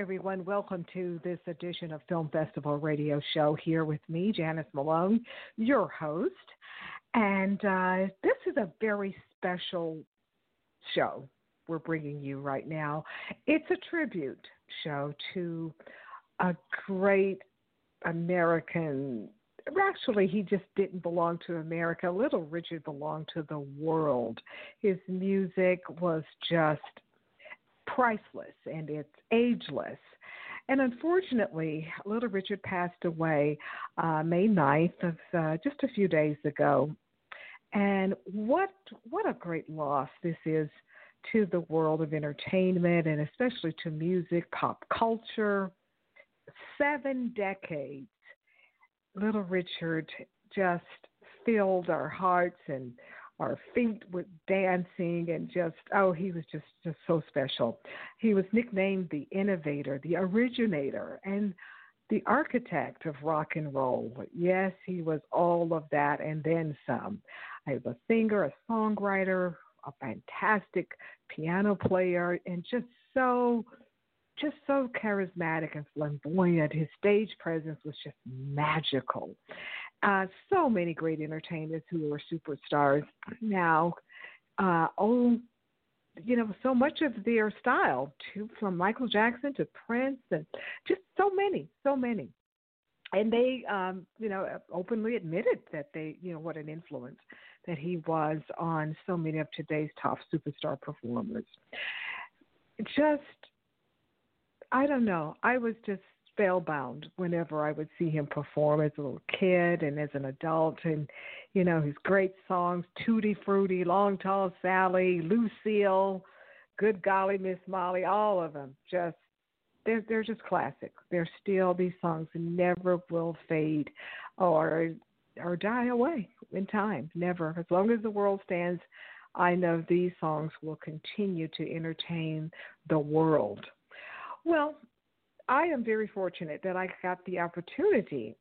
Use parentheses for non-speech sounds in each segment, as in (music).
Everyone. Welcome to this edition of Film Festival Radio Show here with me, Janice Malone, your host. And uh, this is a very special show we're bringing you right now. It's a tribute show to a great American. Actually, he just didn't belong to America. Little Richard belonged to the world. His music was just priceless and it's ageless. And unfortunately, little Richard passed away uh, May 9th of uh, just a few days ago. And what what a great loss this is to the world of entertainment and especially to music, pop culture. Seven decades. Little Richard just filled our hearts and our feet with dancing and just oh he was just just so special. He was nicknamed the innovator the originator and the architect of rock and roll. Yes he was all of that and then some. I was a singer a songwriter a fantastic piano player and just so just so charismatic and flamboyant. His stage presence was just magical uh, so many great entertainers who are superstars now uh, own, you know, so much of their style, to, from Michael Jackson to Prince, and just so many, so many. And they, um, you know, openly admitted that they, you know, what an influence that he was on so many of today's top superstar performers. Just, I don't know. I was just spellbound whenever I would see him perform as a little kid and as an adult. And, you know, his great songs, Tutti Frutti, Long Tall Sally, Lucille, Good Golly Miss Molly, all of them just they're they're just classic. They're still these songs never will fade or or die away in time. Never. As long as the world stands, I know these songs will continue to entertain the world. Well, I am very fortunate that I got the opportunity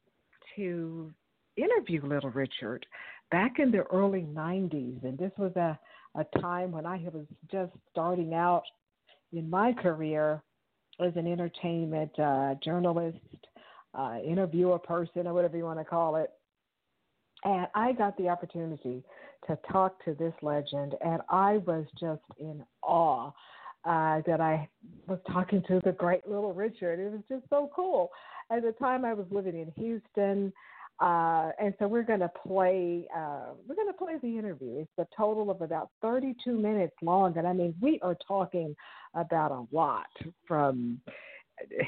to interview Little Richard back in the early 90s. And this was a, a time when I was just starting out in my career as an entertainment uh, journalist, uh, interviewer person, or whatever you want to call it. And I got the opportunity to talk to this legend, and I was just in awe uh, that I was talking to the great little Richard. It was just so cool. At the time, I was living in Houston, uh, and so we're going to play. Uh, we're going to play the interview. It's a total of about 32 minutes long, and I mean, we are talking about a lot from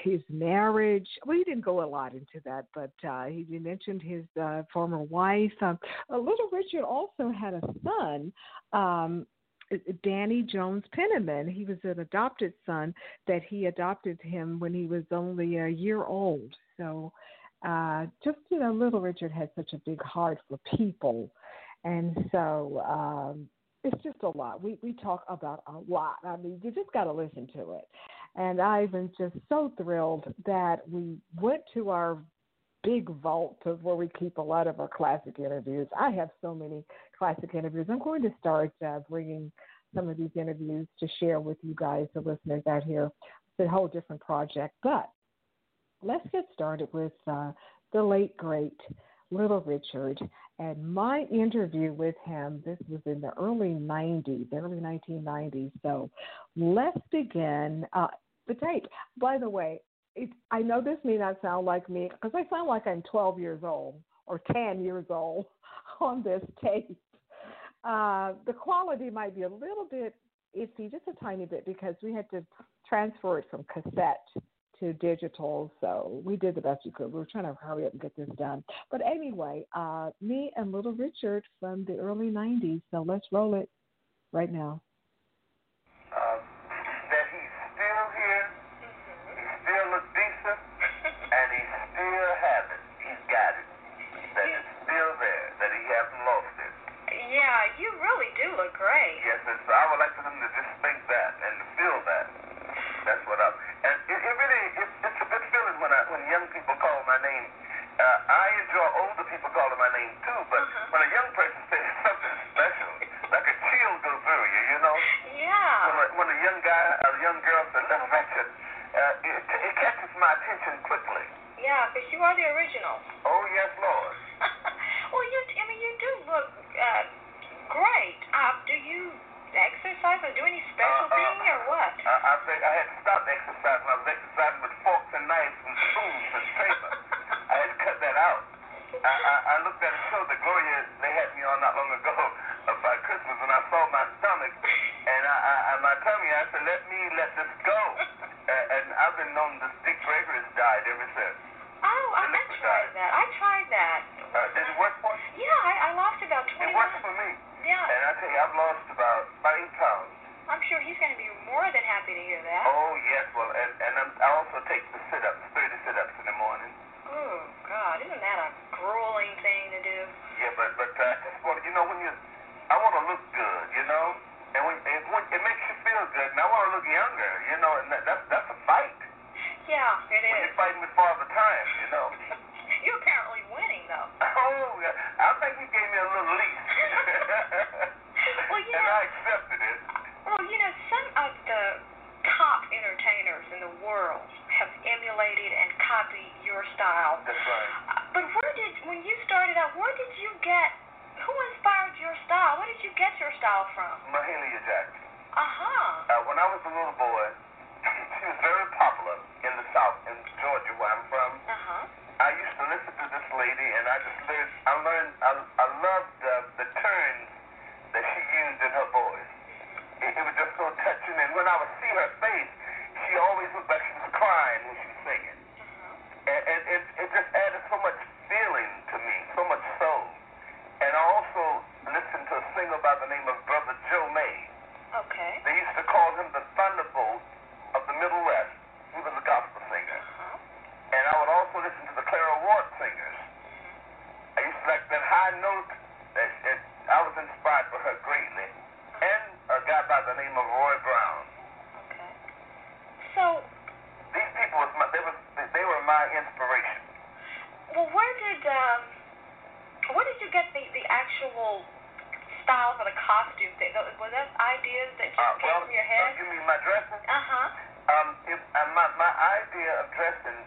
his marriage. Well, he didn't go a lot into that, but uh, he mentioned his uh, former wife. Um, little Richard also had a son um, Danny Jones Penniman. He was an adopted son that he adopted him when he was only a year old. So, uh, just you know, Little Richard had such a big heart for people, and so um, it's just a lot. We we talk about a lot. I mean, you just got to listen to it. And I've been just so thrilled that we went to our big vault of where we keep a lot of our classic interviews. I have so many classic interviews. I'm going to start uh, bringing some of these interviews to share with you guys, the listeners out here. It's a whole different project. But let's get started with uh, the late, great Little Richard. And my interview with him, this was in the early 90s, early 1990s. So let's begin. Uh, the tape, by the way, it, I know this may not sound like me because I sound like I'm 12 years old or 10 years old (laughs) on this tape. Uh, the quality might be a little bit iffy, just a tiny bit, because we had to transfer it from cassette to digital. So we did the best we could. We were trying to hurry up and get this done. But anyway, uh, me and Little Richard from the early 90s. So let's roll it right now. And so I would like for them to just think that and feel that. That's what I'm. And it, it really, it, it's a good feeling when I, when young people call my name. Uh, I enjoy older people calling my name too, but mm-hmm. when a young person says (laughs) something special, like a chill goes through you, you know. Yeah. When a, when a young guy or a young girl says that's affection, uh, it, it catches my attention quickly. Yeah, because you are the original. Oh yes, Lord. I said I had to stop exercising. I was exercising with forks and knives and spoons and paper. I had to cut that out. I, I, I looked at a show that Gloria they had me on not long ago (laughs) uh, about Christmas, and I saw my stomach and I, I, I my tummy. I said, "Let me let this go." And, (laughs) uh, and I've been known this Dick Gregory's died ever since. Oh, I, tried that. I tried that. Uh, did it work for you? Yeah, I, I lost about twenty. It worked for me. Yeah. And I tell you, I've lost about about eight pounds. I'm sure he's going to be happy to hear that. Oh yes, well, and and I'm, I also take the sit-ups, 30 sit-ups in the morning. Oh God, isn't that a grueling thing to do? Yeah, but but uh, just want you know when you, I want to look good, you know, and when it, when it makes you feel good, and I want to look younger, you know, and that, that's that's a fight. Yeah, it when is. When you're fighting with the Time, you know. style. That's right. about the name of okay. you mean my dressing. Uh huh. Um, if uh, my my idea of dressing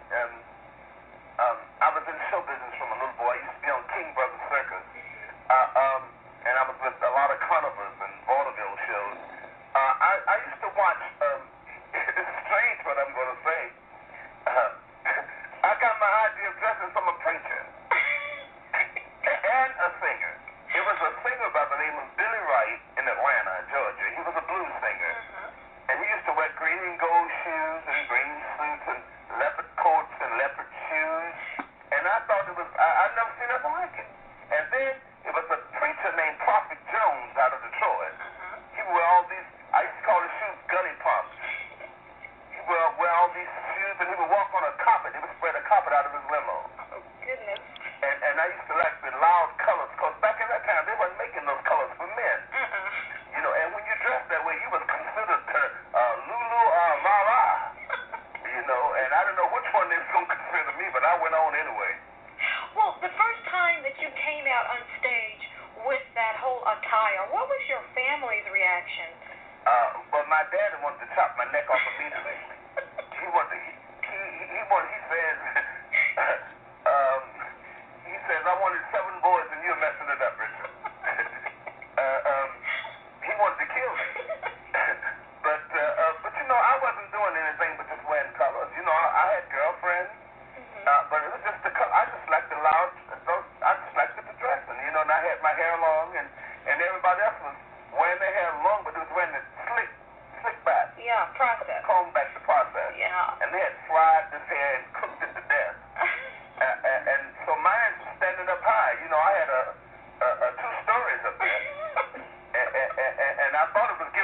Donovan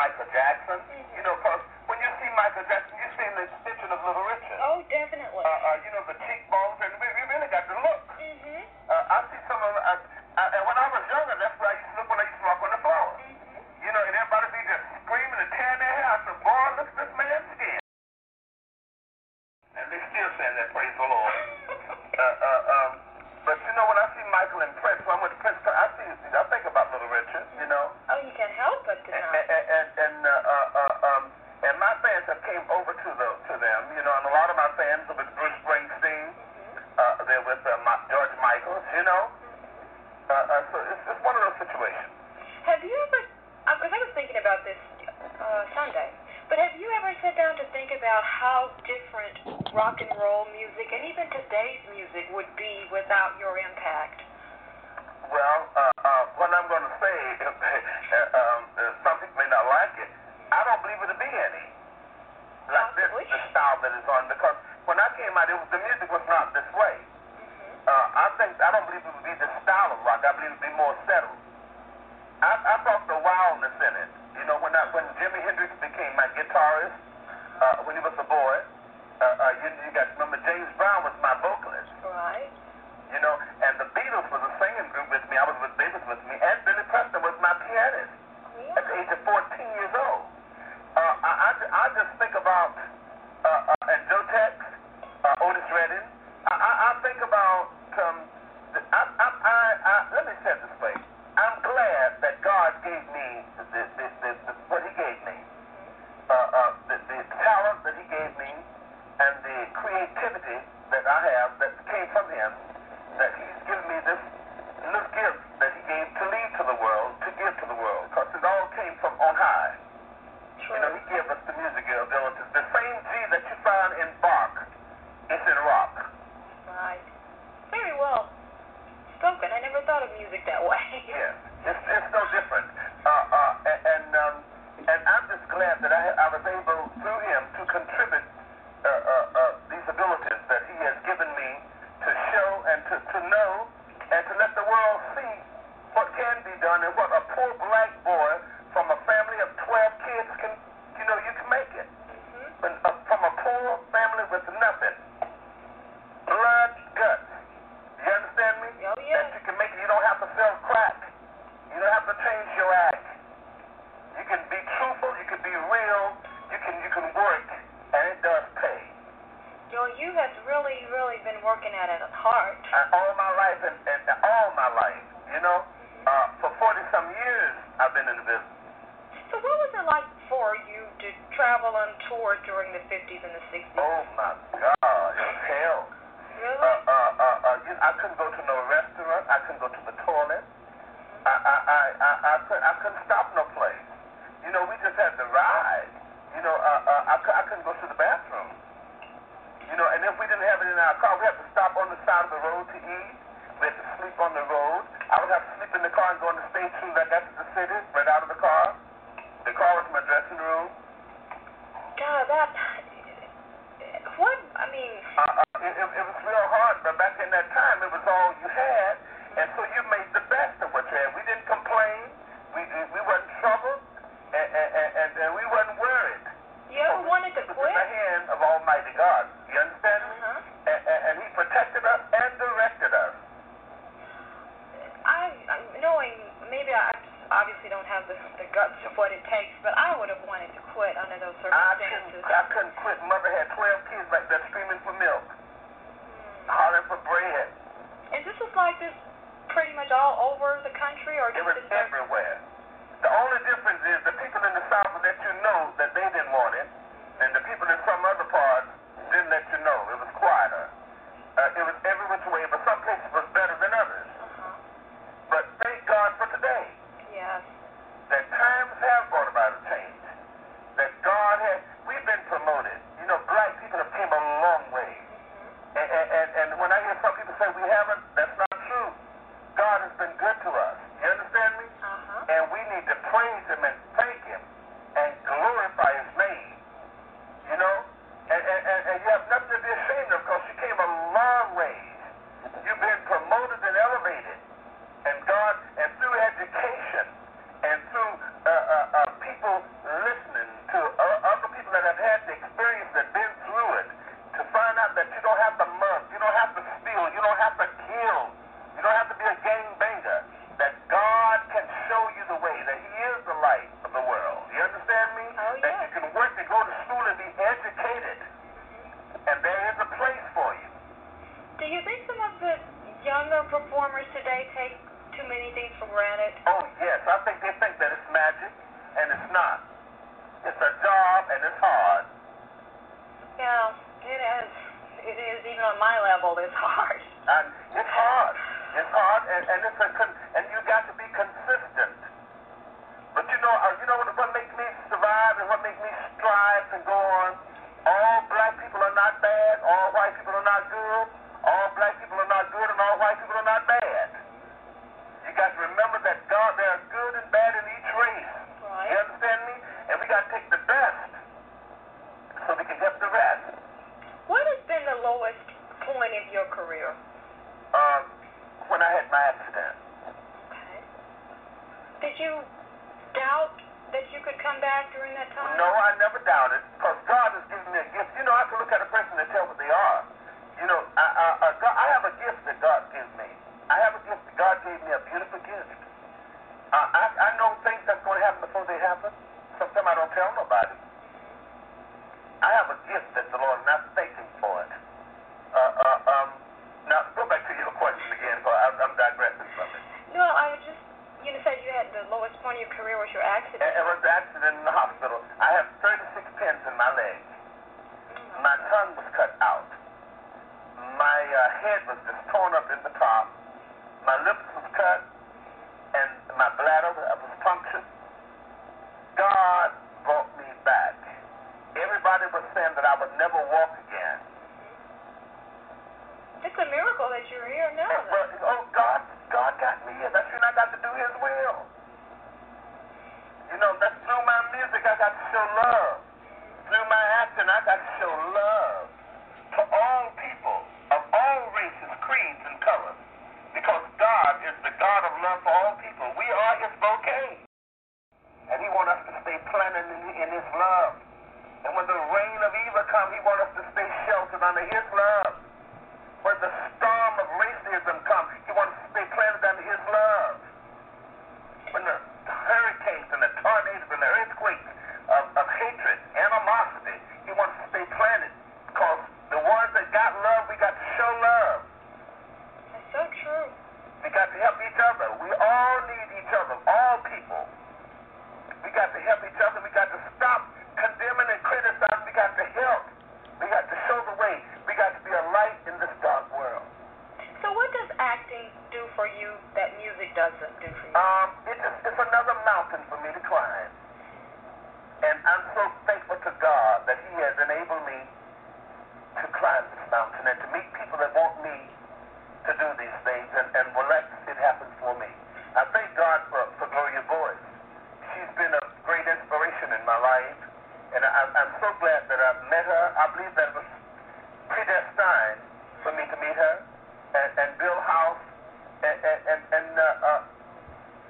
Michael Jackson. You know, because when you see Michael Jackson, believe it would be the style of rock. I believe it would be more settled. I, I thought the wildness in it. You know, when I, when Jimi Hendrix became my guitarist, uh, when he was a boy, uh, uh, you, you got remember James Brown was my vocalist. Right. You know, and the Beatles was a singing group with me. I was with Beatles with me, and Billy Preston was my pianist yeah. at the age of 14 years old. Uh, I, I, I just think about uh, uh, and Joe Tex, uh, Otis Redding. I, I, I think about um, I, I, I, I, let me say it this way. I'm glad that God gave me the, the, what He gave me, uh, uh, the, the talent that He gave me, and the creativity that I have that came from Him. That He's given me this little gift that He gave to lead to the world, to give to the world, because it all came from on high. Sure. You know, He gave us the music abilities. The same G that you find in Bach is in rock. Right. Very well outspoken. I never thought of music that way. (laughs) Yeah, it's, it's no different. Uh, uh, and and, um, and I'm just glad that I, I was able through him to contribute uh, uh, uh, these abilities that he has given me to show and to, to know and to let the world see what can be done and what a poor black boy from a family of 12 kids can, you know, you can make it. Mm-hmm. When, uh, from a poor family with nothing. Working at it heart. Uh, all my life, and, and all my life, you know, uh, for 40 some years, I've been in the business. So what was it like for you to travel on tour during the 50s and the 60s? Oh my God, it was hell. Really? Uh, uh, uh, uh, you, I couldn't go to no restaurant. I couldn't go to the toilet. I, I, I, I, I, couldn't, I couldn't stop no place. You know, we just had to ride. You know, uh, uh, I, I couldn't go to the bathroom. You know, and if we didn't have it in our car, we had to stop on the side of the road to eat. We had to sleep on the road. I would have to sleep in the car and go on the station that got to the city, right out of the car. The car was my dressing room. God, that. What? I mean. Uh, uh, it, it, it was real hard, but back in that time, it was all you had, and so you made the best of what you had. We didn't complain. We we wasn't troubled, and, and, and, and we wasn't worried. You ever wanted to It was quit? in the hand of Almighty God. You understand? me? Uh-huh. And, and, and He protected us and directed us. I, I'm knowing maybe I just obviously don't have the, the guts of what it takes, but I would have wanted to quit under those I circumstances. couldn't, I couldn't quit. Mother had 12 kids back there screaming for milk, Hmm. hollering for bread. And this was like this pretty much all over the country, or It just was in certain- everywhere. The only difference is the people in the South would let you know that they didn't want it, and the people in some other parts didn't let you know. It was quieter. Uh, it was every which way, but some places was better than others. Uh-huh. But thank God for today Yes. that times have brought about a change. That God has, we've been promoted. You know, black people have came a long way. And, and, and, and when I hear some people say we haven't, that's not true. God has been good to us. You understand me? Uh-huh. And we need to praise Him and thank Him and glorify His name. You know? And, and, and, and you have nothing to be ashamed of because you came a long ways. You've been promoted and elevated. And God, and through education and through uh, uh, uh, people listening to uh, other people that have had the experience that been through it, to find out that you don't have to mug, you don't have to steal, you don't have to kill, you don't have to be a gangbanger. That God can show you the way, that He is the light of the world. You understand me? Oh, That yeah. you can work and go to school and be educated. And there is a place for you. Do you think some of the younger performers today take too many things for granted? Oh, yes. I think they think that it's magic, and it's not. It's a job, and it's hard. Yeah, it is. It is. Even on my level, it's hard. And it's hard. It's hard, and, and it's a con- and you got to be consistent. But you know, uh, you know what, what makes me survive and what makes me strive and go on. All black people are not bad. All white people are not good. All black people are not good, and all white people are not bad. You got to remember that God, there are good and bad in each race. Right. You understand me? And we got to take the best so we can get the rest. What has been the lowest point of your career? Um, when I had my accident. Okay. Did you doubt that you could come back during that time? No, I never doubted, because God has given me a gift. You know, I can look at a person and tell what they are. You know, I, I, I, God, I have a gift that God gives me. I have a gift that God gave me, a beautiful gift. Uh, I, I know things that's going to happen before they happen. Sometimes I don't tell nobody. I have a gift that the Lord, and I thank Him for it. Uh, uh, um, now, go back to your question again, because I'm, I'm digressing from it. No, I was just. You said you had the lowest point of your career was your accident. It, was an accident in the hospital. I have 36 pins in my leg. My tongue was cut out. My uh, head was just torn up in the top. My lips was cut, and my bladder was punctured. God brought me back. Everybody was saying that I would never walk again. It's a miracle that you're here now. Well, oh, God, God got me here. That's when I got to do His will. You know, that's through my music I got to show love. Through my acting I got to show love to all people of all races, creeds, and colors. Because God is the God of love for all people. We are His bouquet. And He wants us to stay planted in, in His love. And when the rain of evil comes, He wants us to stay sheltered under His love. When the we all need each other, all people. We got to help each other. We got to stop condemning and criticizing. We got to help. We got to show the way. We got to be a light in this dark world. So what does acting do for you that music doesn't do for you? Um, it is, it's another mountain for me to climb. And I'm so thankful to God that he has enabled me to climb this mountain and to meet people that want me to do these things and, and let it happen for me. God for, for Gloria Boyd. She's been a great inspiration in my life, and I, I'm so glad that I met her. I believe that it was predestined for me to meet her, and, and Bill House, and, and, and uh, uh,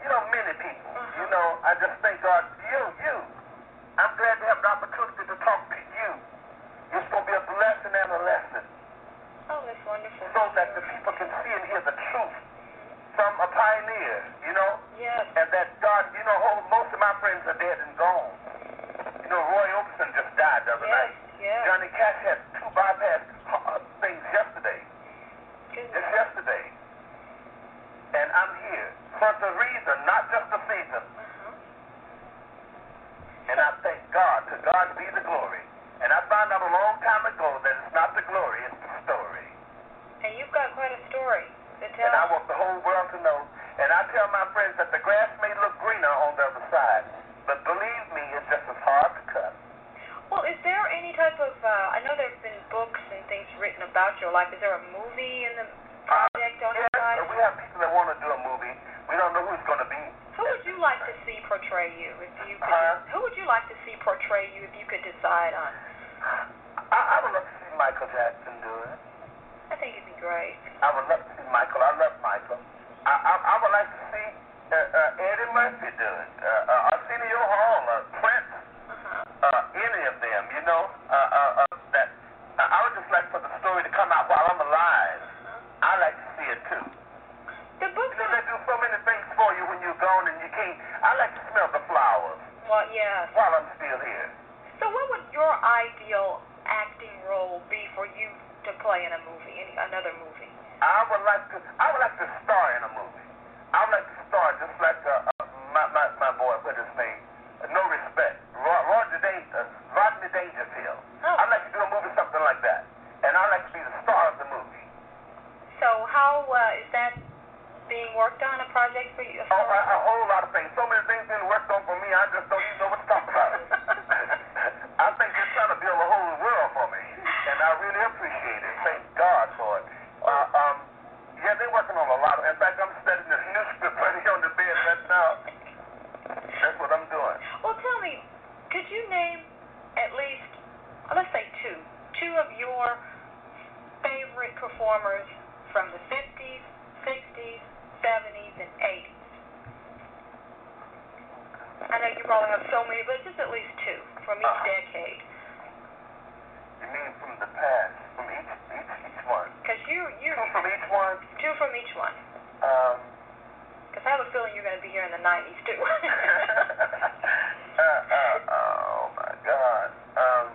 you know, many people. Mm-hmm. You know, I just thank God you, you. I'm glad to have the opportunity to talk to you. It's going to be a blessing and a lesson. Oh, that's wonderful. So that the people can see and hear the truth from a pioneer, you know, Yes. and that God, you know, whole, most of my friends are dead and gone. You know, Roy Orbison just died the other Yes, night. yes. Johnny Cash had two bypass uh, things yesterday, Goodness. just yesterday. And I'm here for the reason, not just the season. Uh-huh. And I thank God. To God be the glory. And I found out a long time ago that it's not the glory, it's the story. And you've got quite a story And I want the whole world to know. And I tell my friends that the grass may look greener on the other side, but believe me, it's just as hard to cut. Well, is there any type of, uh, I know there have been books and things written about your life. Is there a movie in the project on yes, your life? we have people that want to do a movie. We don't know who it's going to be. Who would you like to see portray you if you could? Huh? Who would you like to see portray you if you could decide on? I, I would love to see Michael Jackson do it. I think it'd be great. I would love to see Michael. I love Michael. I, I, I would like to see uh, uh, Eddie Murphy do it. Uh, uh, Arsenio Hall, uh, Prince, Uh-huh. uh, any of them, you know. Uh, uh, uh, that uh, I would just like for the story to come out while I'm alive. I like to see it too. The book You know, that, they do so many things for you when you're gone and you can't. I like to smell the flowers well, yes. while I'm still here. So what would your ideal acting role be for you to play in a movie, any, another movie? I would like to. I would like to star in a movie. I would like to star just like uh, uh, my, my my boy. What his name? Uh, no respect. Ro- Roger Dan- uh, Rodney Dangerfield. Oh. I'd like to do a movie something like that, and I'd like to be the star of the movie. So how uh, is that being worked on, a project for you? Oh, a, a whole lot of things. So many things being worked on for me. I just don't even know what to talk about. I think they're trying to build a whole world for me, and I really appreciate it. Thank God for it. Uh, um, yeah, they're working on a lot. Of, in fact, I'm studying this new script right here on the bed right now. That's what I'm doing. Well, tell me, could you name at least, uh, let's say two, two of your favorite performers from the 50s, 60s, 70s, and 80s? I know you probably have so many, but just at least two from each Uh-huh. decade. You mean from the past, from each each each one? Because you, you, Two from each one. two from each one. Um. Because I have a feeling you're going to be here in the 90s, too. (laughs) uh, uh, oh my God. Um.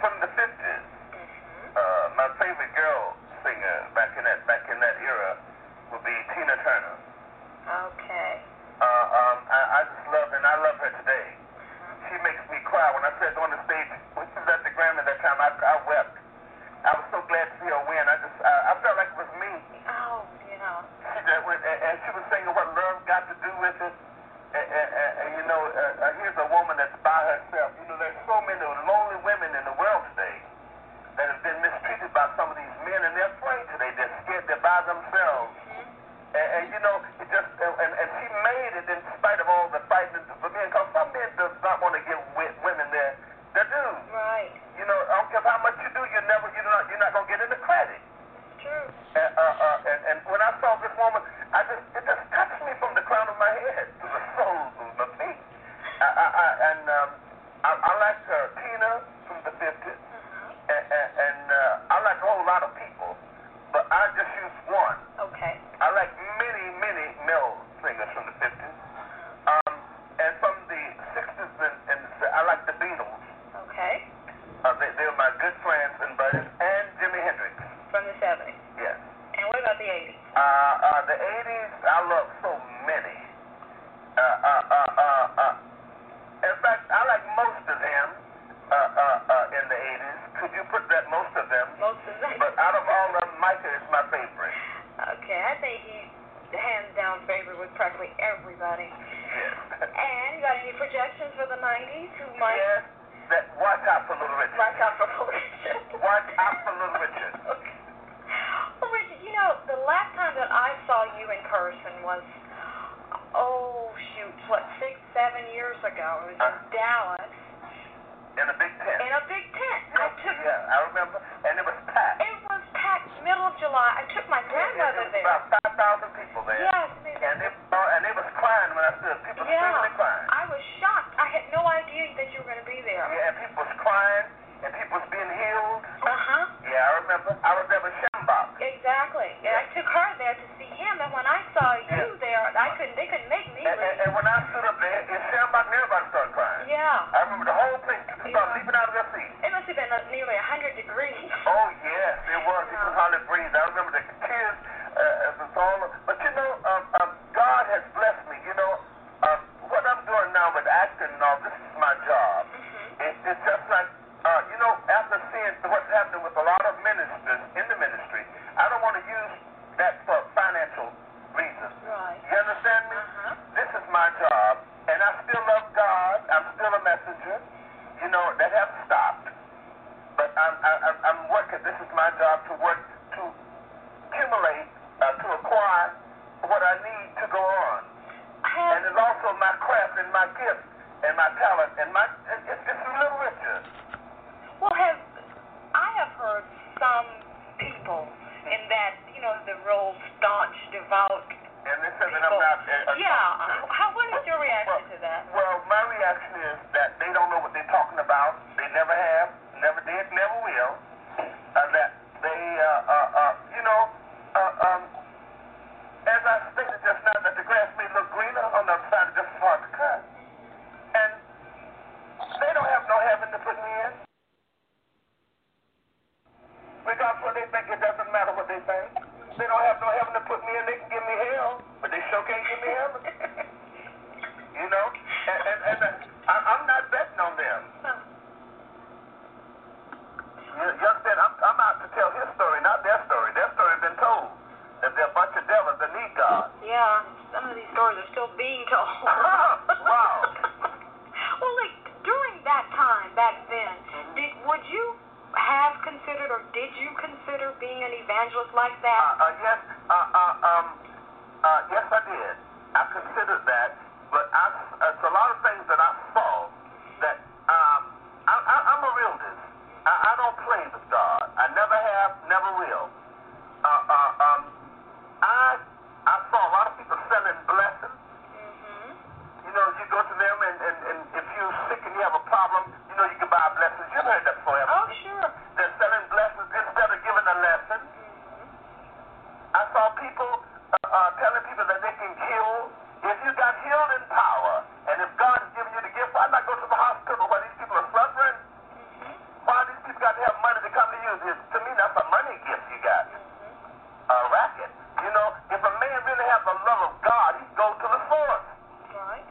From the fifties, Mhm. uh, my favorite girl singer back in that back in that era would be Tina Turner. Okay. Uh, um, I, I just love her, and I love her today. Mhm. She makes me cry when I said on the stage, when she was at the Grammy that time, I, I wept. I was so glad to see her win. I just, I, I felt like it was me. Oh, yeah. She just went, and, and she was singing what love got to do with it. And, and, and, and you know, uh, uh, here's a woman that's by herself. You know, there's so many lonely women in the world today that have been mistreated by some of these men, and they're afraid today. They're scared. They're by themselves. Mhm. And, and you know, it just and, and, and she made it in spite of all the fighting for men. Because some men does not want to give wi- women their their due. Right. You know, I don't care how much you do, you never you're not you're not gonna get any credit. It's true. And, uh, uh, and, and when I saw this woman, I just it just touched me from the crown of my head to the soles of my feet. I, I, I, and um, I, I like uh, Tina from the 50s, Mhm. and, and, and uh, I like a whole lot of people, but I just use one. Okay. I like many, many male singers from the 50s. Um, and from the 60s, and, and I like the Beatles. Okay. Uh, they, they're my good friends and buddies, and Jimi Hendrix. From the 70s. Yes. And what about the 80s? Uh, uh, the 80s, I love so many. Uh, uh, uh, uh, uh. In fact, I like most of them uh, uh, uh, in the 80s. Could you put that most of them? Most of them. But out of all of them, Micah is my favorite. Okay, I think he's hands down favorite with practically everybody. Yes. And you got any projections for the 90s? Who might yes. That, watch out for Little Richard. watch out for Richard? Watch out for Little Richard. Okay. Well, Richard, you know, the last time that I was, oh shoot, what six, seven years ago. It was in Uh. Dallas In a big tent. in a big tent. I took. Yeah, I remember. And it was packed. It was packed, middle of July. I took my grandmother There there. was about 5,000 people there. Yes, they- And they, uh, and they was crying when I stood. People Yeah, screaming and crying. I was shocked. I had no idea that you were going to be there. Yeah, and people was crying, and people was being healed. Uh huh. Yeah, I remember. I was there with Schambach. Exactly. And I took her there to see him, and when I saw you Yeah. there, I couldn't. They couldn't make me And, and, leave. and when I stood up there, in Schambach, everybody started crying. Yeah. I remember the whole place, people started Yeah. leaping out of their seats. It must have been uh, nearly a hundred degrees. Oh, yes, it was. It Yeah. was hardly breathe. I remember the tears. Uh, it was all. But you know, um, um, God has blessed me. You know, um, what I'm doing now with acting and all, this is my job. Mhm. It, it's just like, uh, you know, after seeing what's happening with a lot of ministers in the ministry, I don't want to use that for financial reasons. Right. You understand me? Uh-huh. This is my job, and I still love God. I'm still a messenger. You know, that has stopped. But I'm, I, I'm, I'm working. This is my job to work, to accumulate, uh, to acquire what I need to go on. Have, And it's also my craft and my gift and my talent and my, it, it's, it's a little richer. well, have I have heard some people in that you know the real staunch, devout. And they say that I'm not. Uh, Yeah. How? What is your reaction to that? Well, my reaction is that they don't know what they're talking about. They never have, never did, never will. Uh, that they, uh, uh, uh, you know, uh, um, as I stated just now, that the grass may look greener on the other side, it's just as hard to cut. And they don't have no heaven to put me in. Regardless what they think, it doesn't matter what they think. They don't have no heaven to put me in. They can give me hell, but they sure can't give me heaven. (laughs) You know, and and, and uh, I, I'm not betting on them. You, you understand? I'm, I'm out to tell his story, not their story. Their story's been told. That they're a bunch of devils that need God. Yeah. Some of these stories are still being told. (laughs) Wow. (laughs) well, like during that time back then, did would you have considered or did you consider being an evangelist like Uh, that? uh, yes, uh, uh, um, uh, yes, I did. I considered that, but I, uh, it's a lot of things that I saw that um, I, I, I'm a realist. I, I don't play with God. I never have, never will. Uh, uh, um, I I saw a lot of people selling blessings. mm-hmm. You know, you go to them, and, and, and if you're sick and you have a problem, you know you can buy blessings. You've heard that before. haven't Oh, you? sure. They're selling blessings instead of giving a lesson. I saw people uh, uh, telling people that they can heal. If you got healed in power, and if God has given you the gift, why not go to the hospital where these people are suffering? Why these people got to have money to come to you? It's, to me, that's a money gift you got. A racket. You know, if a man really has the love of God, he go to the source. Right.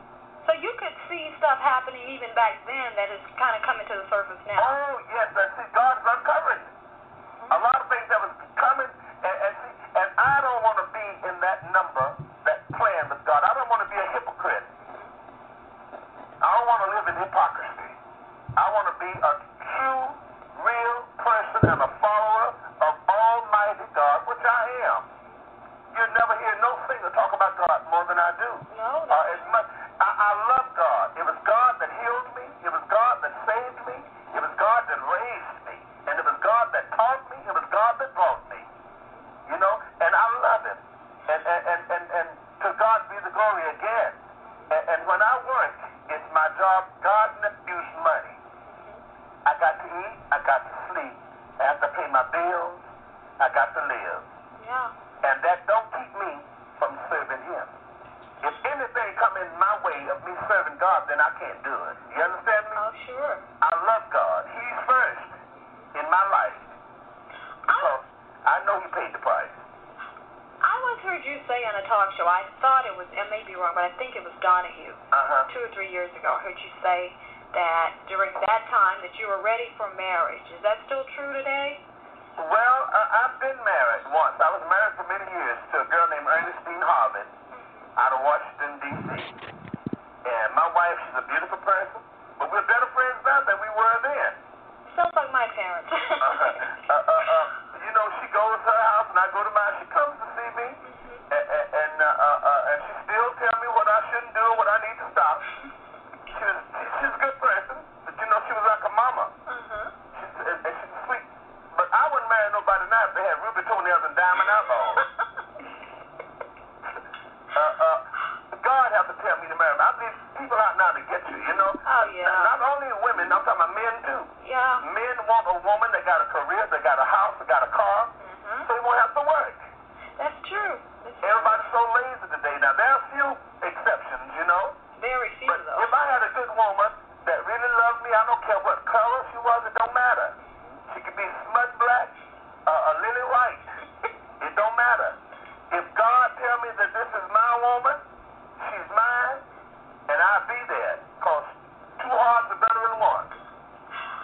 So you could see stuff happening even back then that is kind of coming to the surface now. Oh, yes, and see, God is uncovering. A lot of things that was coming, and, and see, and I don't want to be in that number that playing with God. I don't want to be a hypocrite. I don't want to live in hypocrisy. I want to be a true, real person and a follower of Almighty God, which I am. You'll never hear no singer talk about God more than I do. No, Uh, as much, I, I love God. It was God that healed me. It was God that saved me. It was God that raised me. And it was God that taught me. It was God that brought me. You know, and I love Him. And and and and, and to God be the glory again. And, and when I work, it's my job. God use money. I got to eat. I got to sleep. I have to pay my bills. I got to live. yeah. And that don't keep me from serving him. If anything come in my way of me serving God, then I can't do it. You understand me? Oh, sure. I love God. He's first in my life. Because I know he paid the price. I heard you say on a talk show, I thought it was, I may be wrong, but I think it was Donahue, Uh-huh. two or three years ago. I heard you say that during that time that you were ready for marriage. Is that still true today? Well, uh, I've been married once. I was married for many years to a girl named Ernestine Harvin out of Washington, D.C. And my wife, she's a beautiful person, but we're better friends now than we were then. Sounds like my parents. (laughs) uh, uh, uh, you know, she goes to her house and I go to mine. She comes to see me, uh, uh, and she still tell me what I shouldn't do, and what I need to stop. She was, she's a good person, but you know, she was like a mama. Mm-hmm. She's, and, she's sweet. But I wouldn't marry nobody now if they had ruby toenails and diamond eyeballs. (laughs) uh, uh, God has to tell me to marry. I leave people out now to get you, you know? Oh, yeah. Not, not only women, I'm talking about men too. Yeah. Men want a woman that got a career, that got a house, that got a car, mm-hmm. so they won't have to work. That's true. Everybody's so lazy today. Now, there are a few exceptions, you know? Very few, But though. if I had a good woman that really loved me, I don't care what color she was, it don't matter. She could be smut black, uh, a lily white. It don't matter. If God tell me that this is my woman, she's mine, and I'll be there. Because two hearts are better than one.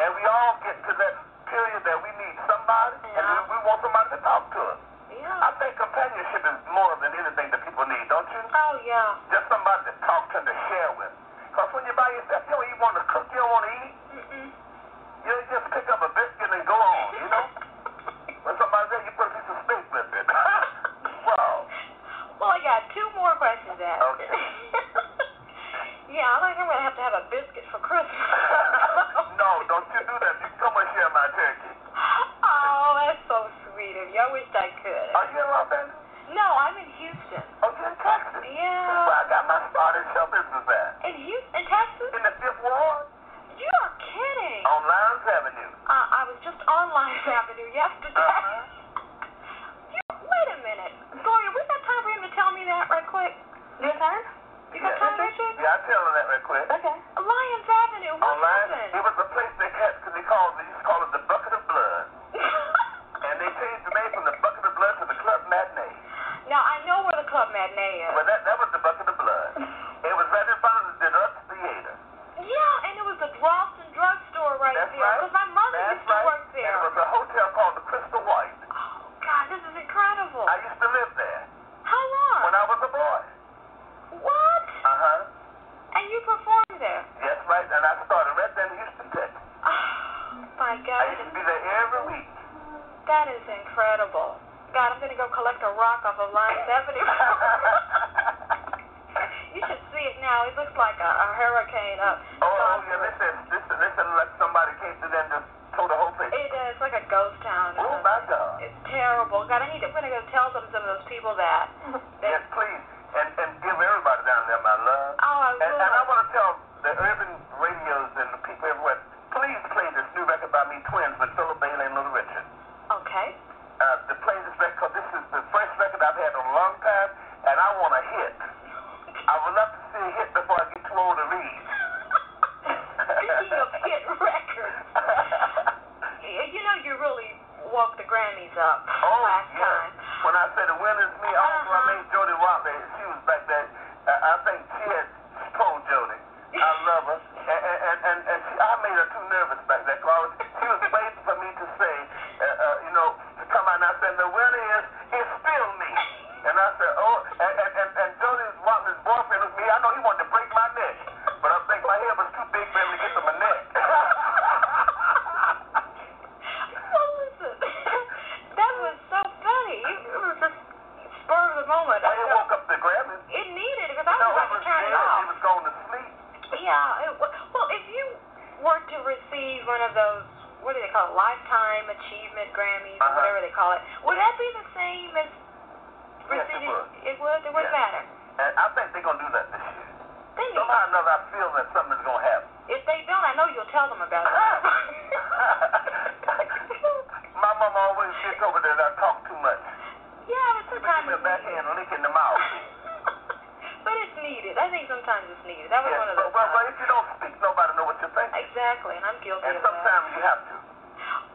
And we all get to that period that we need somebody, and we, we want somebody to talk to us. I think companionship is more than anything that people need, don't you? Oh, yeah. Just somebody to talk to and to share with. Because when you're by yourself, you don't even want to cook, you don't want to eat. Mm-mm. You just pick up a biscuit and go on, you know? (laughs) When somebody's there, you put a piece of steak with it. (laughs) wow. Well, I got two more questions to ask. Okay. (laughs) yeah, I think I'm going to have to have a biscuit for Christmas. no, don't you do that. You come and share my turkey. That's so sweet of you. I wish I could. Are you in Los Angeles? No, I'm in Houston. Oh, you're in Texas? That's Yeah. where I got my start in business at. In Houston, Texas? In the Fifth Ward You are kidding. on Lyons Avenue. Uh, I was just on Lyons Avenue yesterday. Uh-huh. You, wait a minute. Gloria, we got time for him to tell me that right quick? You got time? You got Yeah. time, Richard? Yeah, I'll tell her that real quick. Okay. Lyons Avenue, what On Lyons, happened? it was a place they had, because they called, they used to call it the Bucket of Blood. And they changed the name from the Bucket of Blood to the Club Matinee. now, I know where the Club Matinee is. But that, that was the Bucket of Blood. It was right in front of the Deluxe Theater. Yeah, and it was the Rawson drugstore right That's there. right. Because my mother That's used to right. work there. And it was a hotel called the Crystal White. Oh, God, this is incredible. I used to live there How long? when I was a boy. What? Uh-huh. And you performed there? Yes, right. And I started right there in Houston, Texas. Oh, my I God. used to be there every week. That is incredible. God, I'm going to go collect a rock off of Lyons Avenue. you should see it now. It looks like a, a hurricane up. oh, oh, gone yeah, through it. listen, listen, listen, like somebody came through there and just tore the whole place. It is like a ghost town. Oh, my God. It's terrible. God, I need. To, I'm going to go tell some some of those people that. that Yes, please. And, and give everybody down there my love. Oh, I Tell the urban radios and the people everywhere, please play this new record by me, Twins, with Philip Bailey and Little Richard. Okay. Uh, to play this record, because this is the first record I've had in a long time, and I want a hit. I would love to see a hit before I get too old to read. Speaking of hit records, y- you know you really woke the Grammys up oh, last yeah. time. When I said the winner's me, also I Uh-huh. made Jody Watley. She was back there. Uh, I think she had told Jody. I love her. And, and, and, and, and she, I made her too nervous back there. Cause I was, she was waiting for me to say, uh, uh, you know, to come out and I said, the winner is, is still me. And I said, oh, and, and, and, and Jody Watley's boyfriend was me. I know he wanted to break my neck. But I think my head was too big for him to get to my neck. Well, listen, that was so funny. It was just spur of the moment. I didn't woke up the Grammys. It needed because I was No, about it to was turn it dead. off. He was going to sleep. Yeah. It, wa- well, if you were to receive one of those, what do they call it, lifetime achievement Grammys or Uh-huh. whatever they call it, would that be the same as Yes, it receiving? would. It would. It would Yes. matter. And I think they're going to do that this year. They need. Somehow or another, I feel that something's going to happen. If they don't, I know you'll tell them about it. (laughs) My mama always gets over there that I talk too much. yeah, but sometimes give me a it's lick in the mouth. (laughs) but it's needed. I think sometimes it's needed. That was Yes, one of but, those. Well, but if you don't speak, nobody knows what you're thinking. Exactly, and I'm guilty And of that. And sometimes you have to.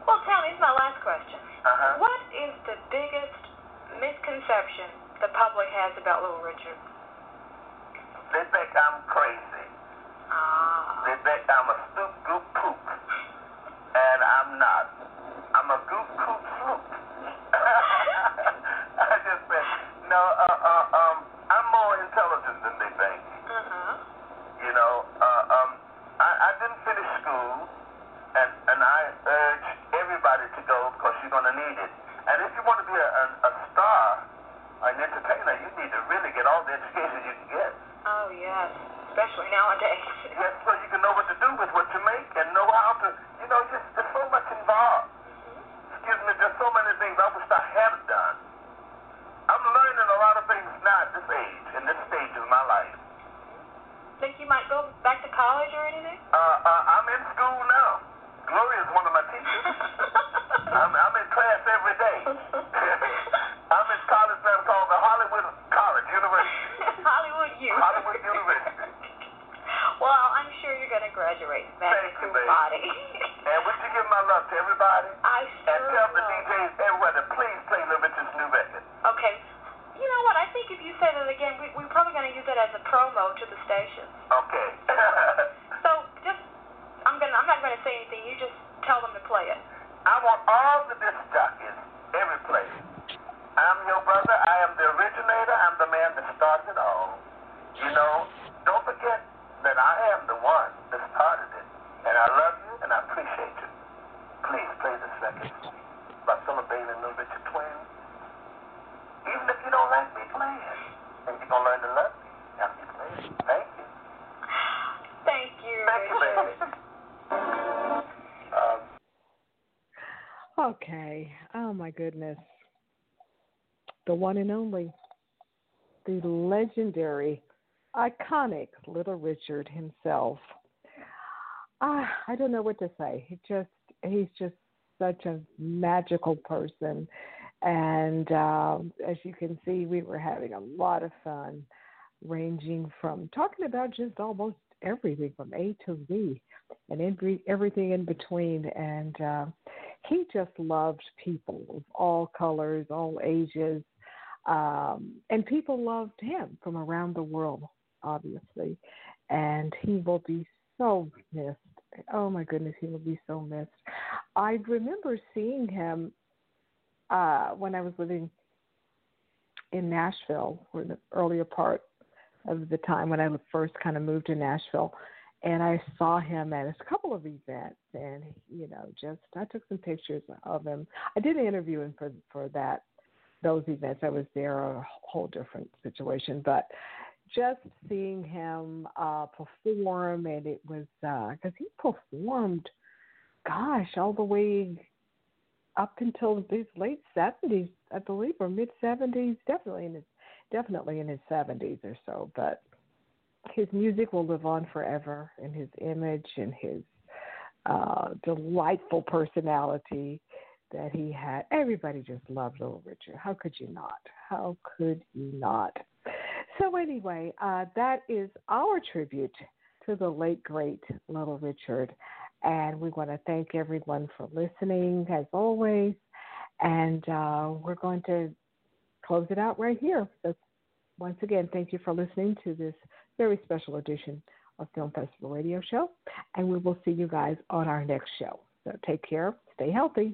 Well, tell me, it's my last question. Uh-huh. What is the biggest misconception the public has about Little Richard? They think I'm crazy. Ah. They think I'm a stoop goop poop. And I'm not. I'm a goop coop sloop. (laughs) I just said, no, uh, uh, um, I'm more intelligent than they think. Uh-huh. You know, uh, um, I, I didn't finish school, and, and I urge everybody to go because you're going to need it. And if you want to be a, a, a star, an entertainer, you need to really get all the education you can get. Oh, yes. Especially nowadays. Yes, so you can know what to do with what you make and know how to, you know, just there's so much involved. Excuse me, there's so many things I wish I had done. I'm learning a lot of things now at this age, in this stage of my life. graduating back to body. and would you give my love to everybody? I sure And tell the will. DJs everywhere to please play Little Richard's new record. Okay. You know what? I think if you say that again, we, we're probably going to use that as a promo to the station. Okay. So just, I'm gonna, I'm not going to say anything. You just tell them to play it. I want all the disc jockeys, every place. I'm your brother. I am the originator. I'm the man that started it all. You know, don't forget that I am the one that started it. And I love you and I appreciate you. Please play this record by Philip Bailey and Little Richard Twin. Even if you don't like me playing, and you're going to learn to love me after you play it. Thank you. Thank you. Thank you, baby. Um, Okay. Oh my goodness. The one and only, the legendary, iconic Little Richard himself. Ah, I don't know what to say. He just he's just such a magical person. And um, as you can see, we were having a lot of fun, ranging from talking about just almost everything from A to Z and every, everything in between. And uh, he just loved people of all colors, all ages, um, and people loved him from around the world, obviously. And he will be so missed. Oh my goodness, he will be so missed. I remember seeing him uh, when I was living in Nashville, for the earlier part of the time when I first kind of moved to Nashville and I saw him at a couple of events, and you know, just I took some pictures of him. I didn't interview him for for that those events. I was there a whole different situation, but just seeing him uh, perform, and it was because he performed, gosh, all the way up until his late seventies, I believe, or mid seventies, definitely in his definitely in his seventies or so, but his music will live on forever and his image and his uh, delightful personality that he had. Everybody just loved Little Richard. How could you not? How could you not? So, anyway, uh, that is our tribute to the late, great Little Richard. And we want to thank everyone for listening, as always. And uh, we're going to close it out right here. So, once again, thank you for listening to this very special edition of Film Festival Radio Show. And we will see you guys on our next show. So take care, stay healthy.